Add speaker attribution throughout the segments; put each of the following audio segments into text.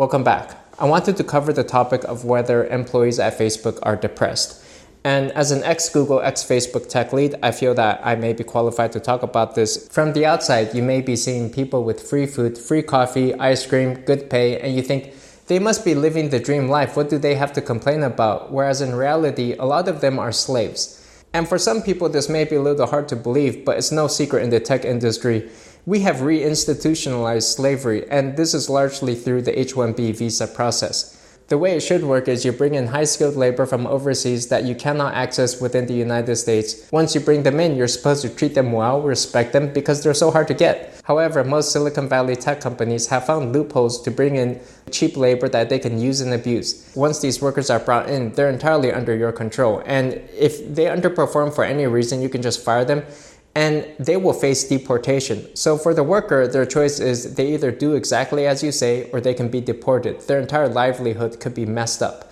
Speaker 1: Welcome back. I wanted to cover the topic of whether employees at Facebook are depressed. And as an ex Google, ex Facebook tech lead, I feel that I may be qualified to talk about this. From the outside, you may be seeing people with free food, free coffee, ice cream, good pay, and you think they must be living the dream life. What do they have to complain about? Whereas in reality, a lot of them are slaves. And for some people, this may be a little hard to believe, but it's no secret in the tech industry we have reinstitutionalized slavery, and this is largely through the H 1B visa process. The way it should work is you bring in high skilled labor from overseas that you cannot access within the United States. Once you bring them in, you're supposed to treat them well, respect them, because they're so hard to get. However, most Silicon Valley tech companies have found loopholes to bring in cheap labor that they can use and abuse. Once these workers are brought in, they're entirely under your control. And if they underperform for any reason, you can just fire them and they will face deportation. So for the worker, their choice is they either do exactly as you say or they can be deported. Their entire livelihood could be messed up.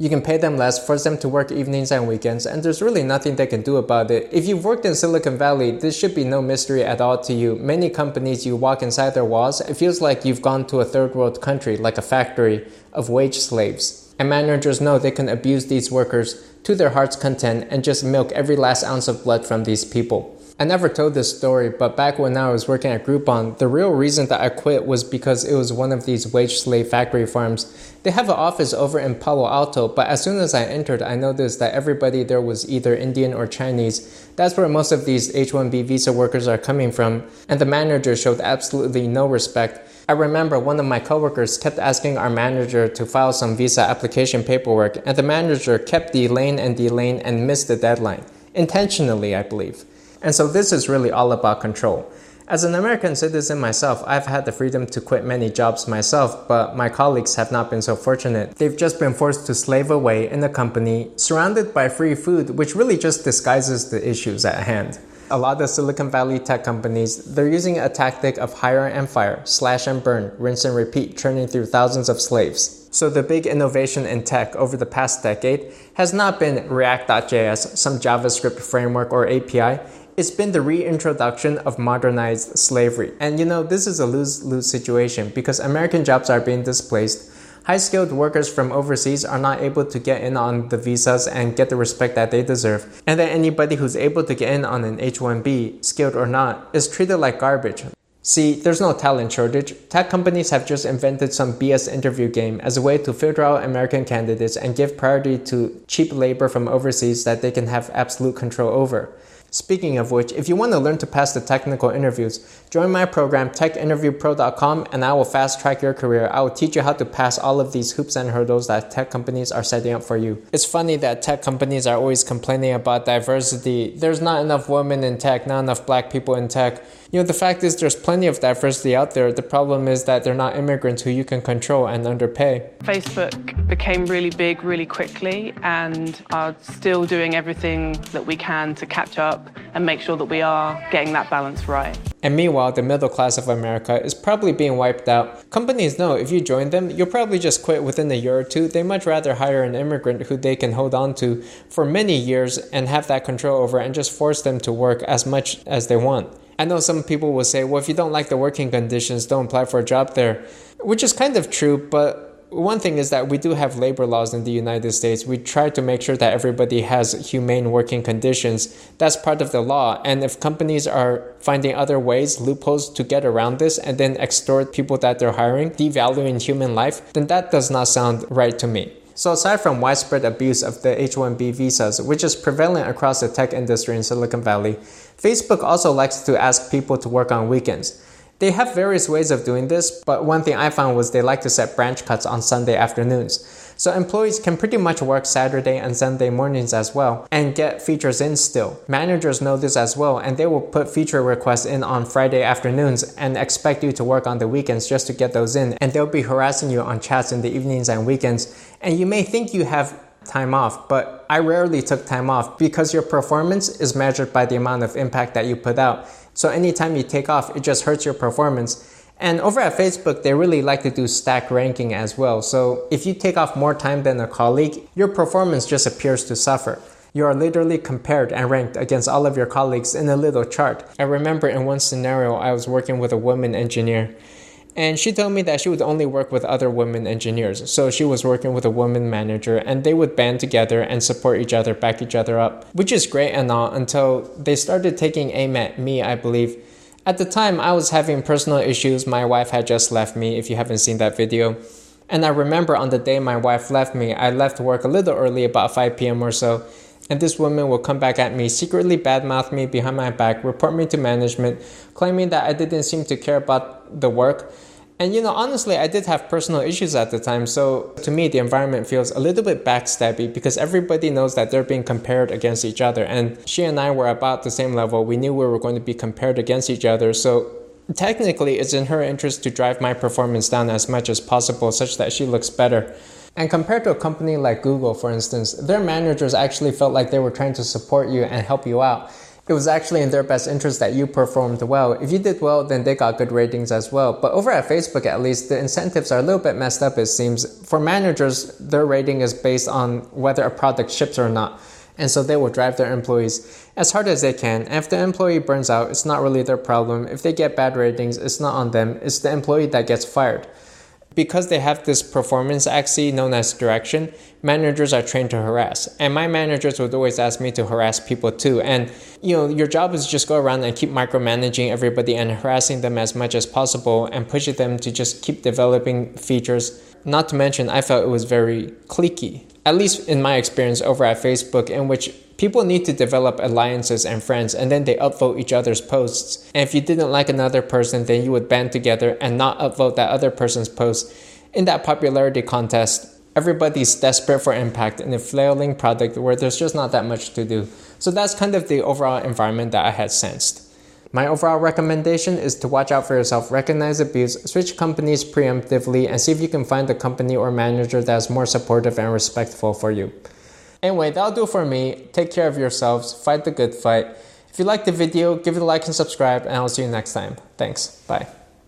Speaker 1: You can pay them less, force them to work evenings and weekends, and there's really nothing they can do about it. If you've worked in Silicon Valley, this should be no mystery at all to you. Many companies, you walk inside their walls, it feels like you've gone to a third world country, like a factory of wage slaves. And managers know they can abuse these workers to their heart's content and just milk every last ounce of blood from these people. I never told this story, but back when I was working at Groupon, the real reason that I quit was because it was one of these wage slave factory farms. They have an office over in Palo Alto, but as soon as I entered, I noticed that everybody there was either Indian or Chinese. That's where most of these H 1B visa workers are coming from, and the manager showed absolutely no respect. I remember one of my coworkers kept asking our manager to file some visa application paperwork, and the manager kept delaying and delaying and missed the deadline. Intentionally, I believe. And so this is really all about control. As an American citizen myself, I've had the freedom to quit many jobs myself, but my colleagues have not been so fortunate. They've just been forced to slave away in a company surrounded by free food, which really just disguises the issues at hand. A lot of Silicon Valley tech companies, they're using a tactic of hire and fire, slash and burn, rinse and repeat, churning through thousands of slaves. So the big innovation in tech over the past decade has not been React.js, some JavaScript framework or API it's been the reintroduction of modernized slavery. And you know, this is a lose lose situation because American jobs are being displaced. High skilled workers from overseas are not able to get in on the visas and get the respect that they deserve. And then anybody who's able to get in on an H 1B, skilled or not, is treated like garbage. See, there's no talent shortage. Tech companies have just invented some BS interview game as a way to filter out American candidates and give priority to cheap labor from overseas that they can have absolute control over. Speaking of which, if you want to learn to pass the technical interviews, join my program techinterviewpro.com and I will fast track your career. I will teach you how to pass all of these hoops and hurdles that tech companies are setting up for you. It's funny that tech companies are always complaining about diversity. There's not enough women in tech, not enough black people in tech. You know, the fact is there's plenty of diversity out there. The problem is that they're not immigrants who you can control and underpay.
Speaker 2: Facebook became really big really quickly and are still doing everything that we can to catch up and make sure that we are getting that balance right.
Speaker 1: And meanwhile, the middle class of America is probably being wiped out. Companies know if you join them, you'll probably just quit within a year or two. They much rather hire an immigrant who they can hold on to for many years and have that control over and just force them to work as much as they want. I know some people will say, well, if you don't like the working conditions, don't apply for a job there, which is kind of true, but one thing is that we do have labor laws in the United States. We try to make sure that everybody has humane working conditions. That's part of the law. And if companies are finding other ways, loopholes to get around this and then extort people that they're hiring, devaluing human life, then that does not sound right to me. So, aside from widespread abuse of the H 1B visas, which is prevalent across the tech industry in Silicon Valley, Facebook also likes to ask people to work on weekends. They have various ways of doing this, but one thing I found was they like to set branch cuts on Sunday afternoons. So employees can pretty much work Saturday and Sunday mornings as well and get features in still. Managers know this as well and they will put feature requests in on Friday afternoons and expect you to work on the weekends just to get those in and they'll be harassing you on chats in the evenings and weekends. And you may think you have time off, but I rarely took time off because your performance is measured by the amount of impact that you put out. So anytime you take off, it just hurts your performance. And over at Facebook, they really like to do stack ranking as well. So if you take off more time than a colleague, your performance just appears to suffer. You are literally compared and ranked against all of your colleagues in a little chart. I remember in one scenario, I was working with a woman engineer And she told me that she would only work with other women engineers. So she was working with a woman manager and they would band together and support each other, back each other up, which is great and all until they started taking aim at me, I believe. At the time, I was having personal issues. My wife had just left me, if you haven't seen that video. And I remember on the day my wife left me, I left work a little early, about 5 p.m. or so, and this woman will come back at me, secretly badmouth me behind my back, report me to management, claiming that I didn't seem to care about the work. And you know, honestly, I did have personal issues at the time, so to me, the environment feels a little bit backstabby because everybody knows that they're being compared against each other. And she and I were about the same level. We knew we were going to be compared against each other, so technically, it's in her interest to drive my performance down as much as possible such that she looks better. And compared to a company like Google, for instance, their managers actually felt like they were trying to support you and help you out. It was actually in their best interest that you performed well. If you did well, then they got good ratings as well. But over at Facebook, at least, the incentives are a little bit messed up, it seems. For managers, their rating is based on whether a product ships or not. And so they will drive their employees as hard as they can. And if the employee burns out, it's not really their problem. If they get bad ratings, it's not on them, it's the employee that gets fired because they have this performance axis known as direction, managers are trained to harass. And my managers would always ask me to harass people too. And you know, your job is just go around and keep micromanaging everybody and harassing them as much as possible and pushing them to just keep developing features. Not to mention, I felt it was very cliquey, at least in my experience over at Facebook, in which people need to develop alliances and friends and then they upvote each other's posts. And if you didn't like another person, then you would band together and not upvote that other person's post. In that popularity contest, everybody's desperate for impact in a flailing product where there's just not that much to do. So that's kind of the overall environment that I had sensed. My overall recommendation is to watch out for yourself, recognize abuse, switch companies preemptively, and see if you can find a company or manager that is more supportive and respectful for you. Anyway, that'll do for me. Take care of yourselves. Fight the good fight. If you liked the video, give it a like and subscribe, and I'll see you next time. Thanks. Bye.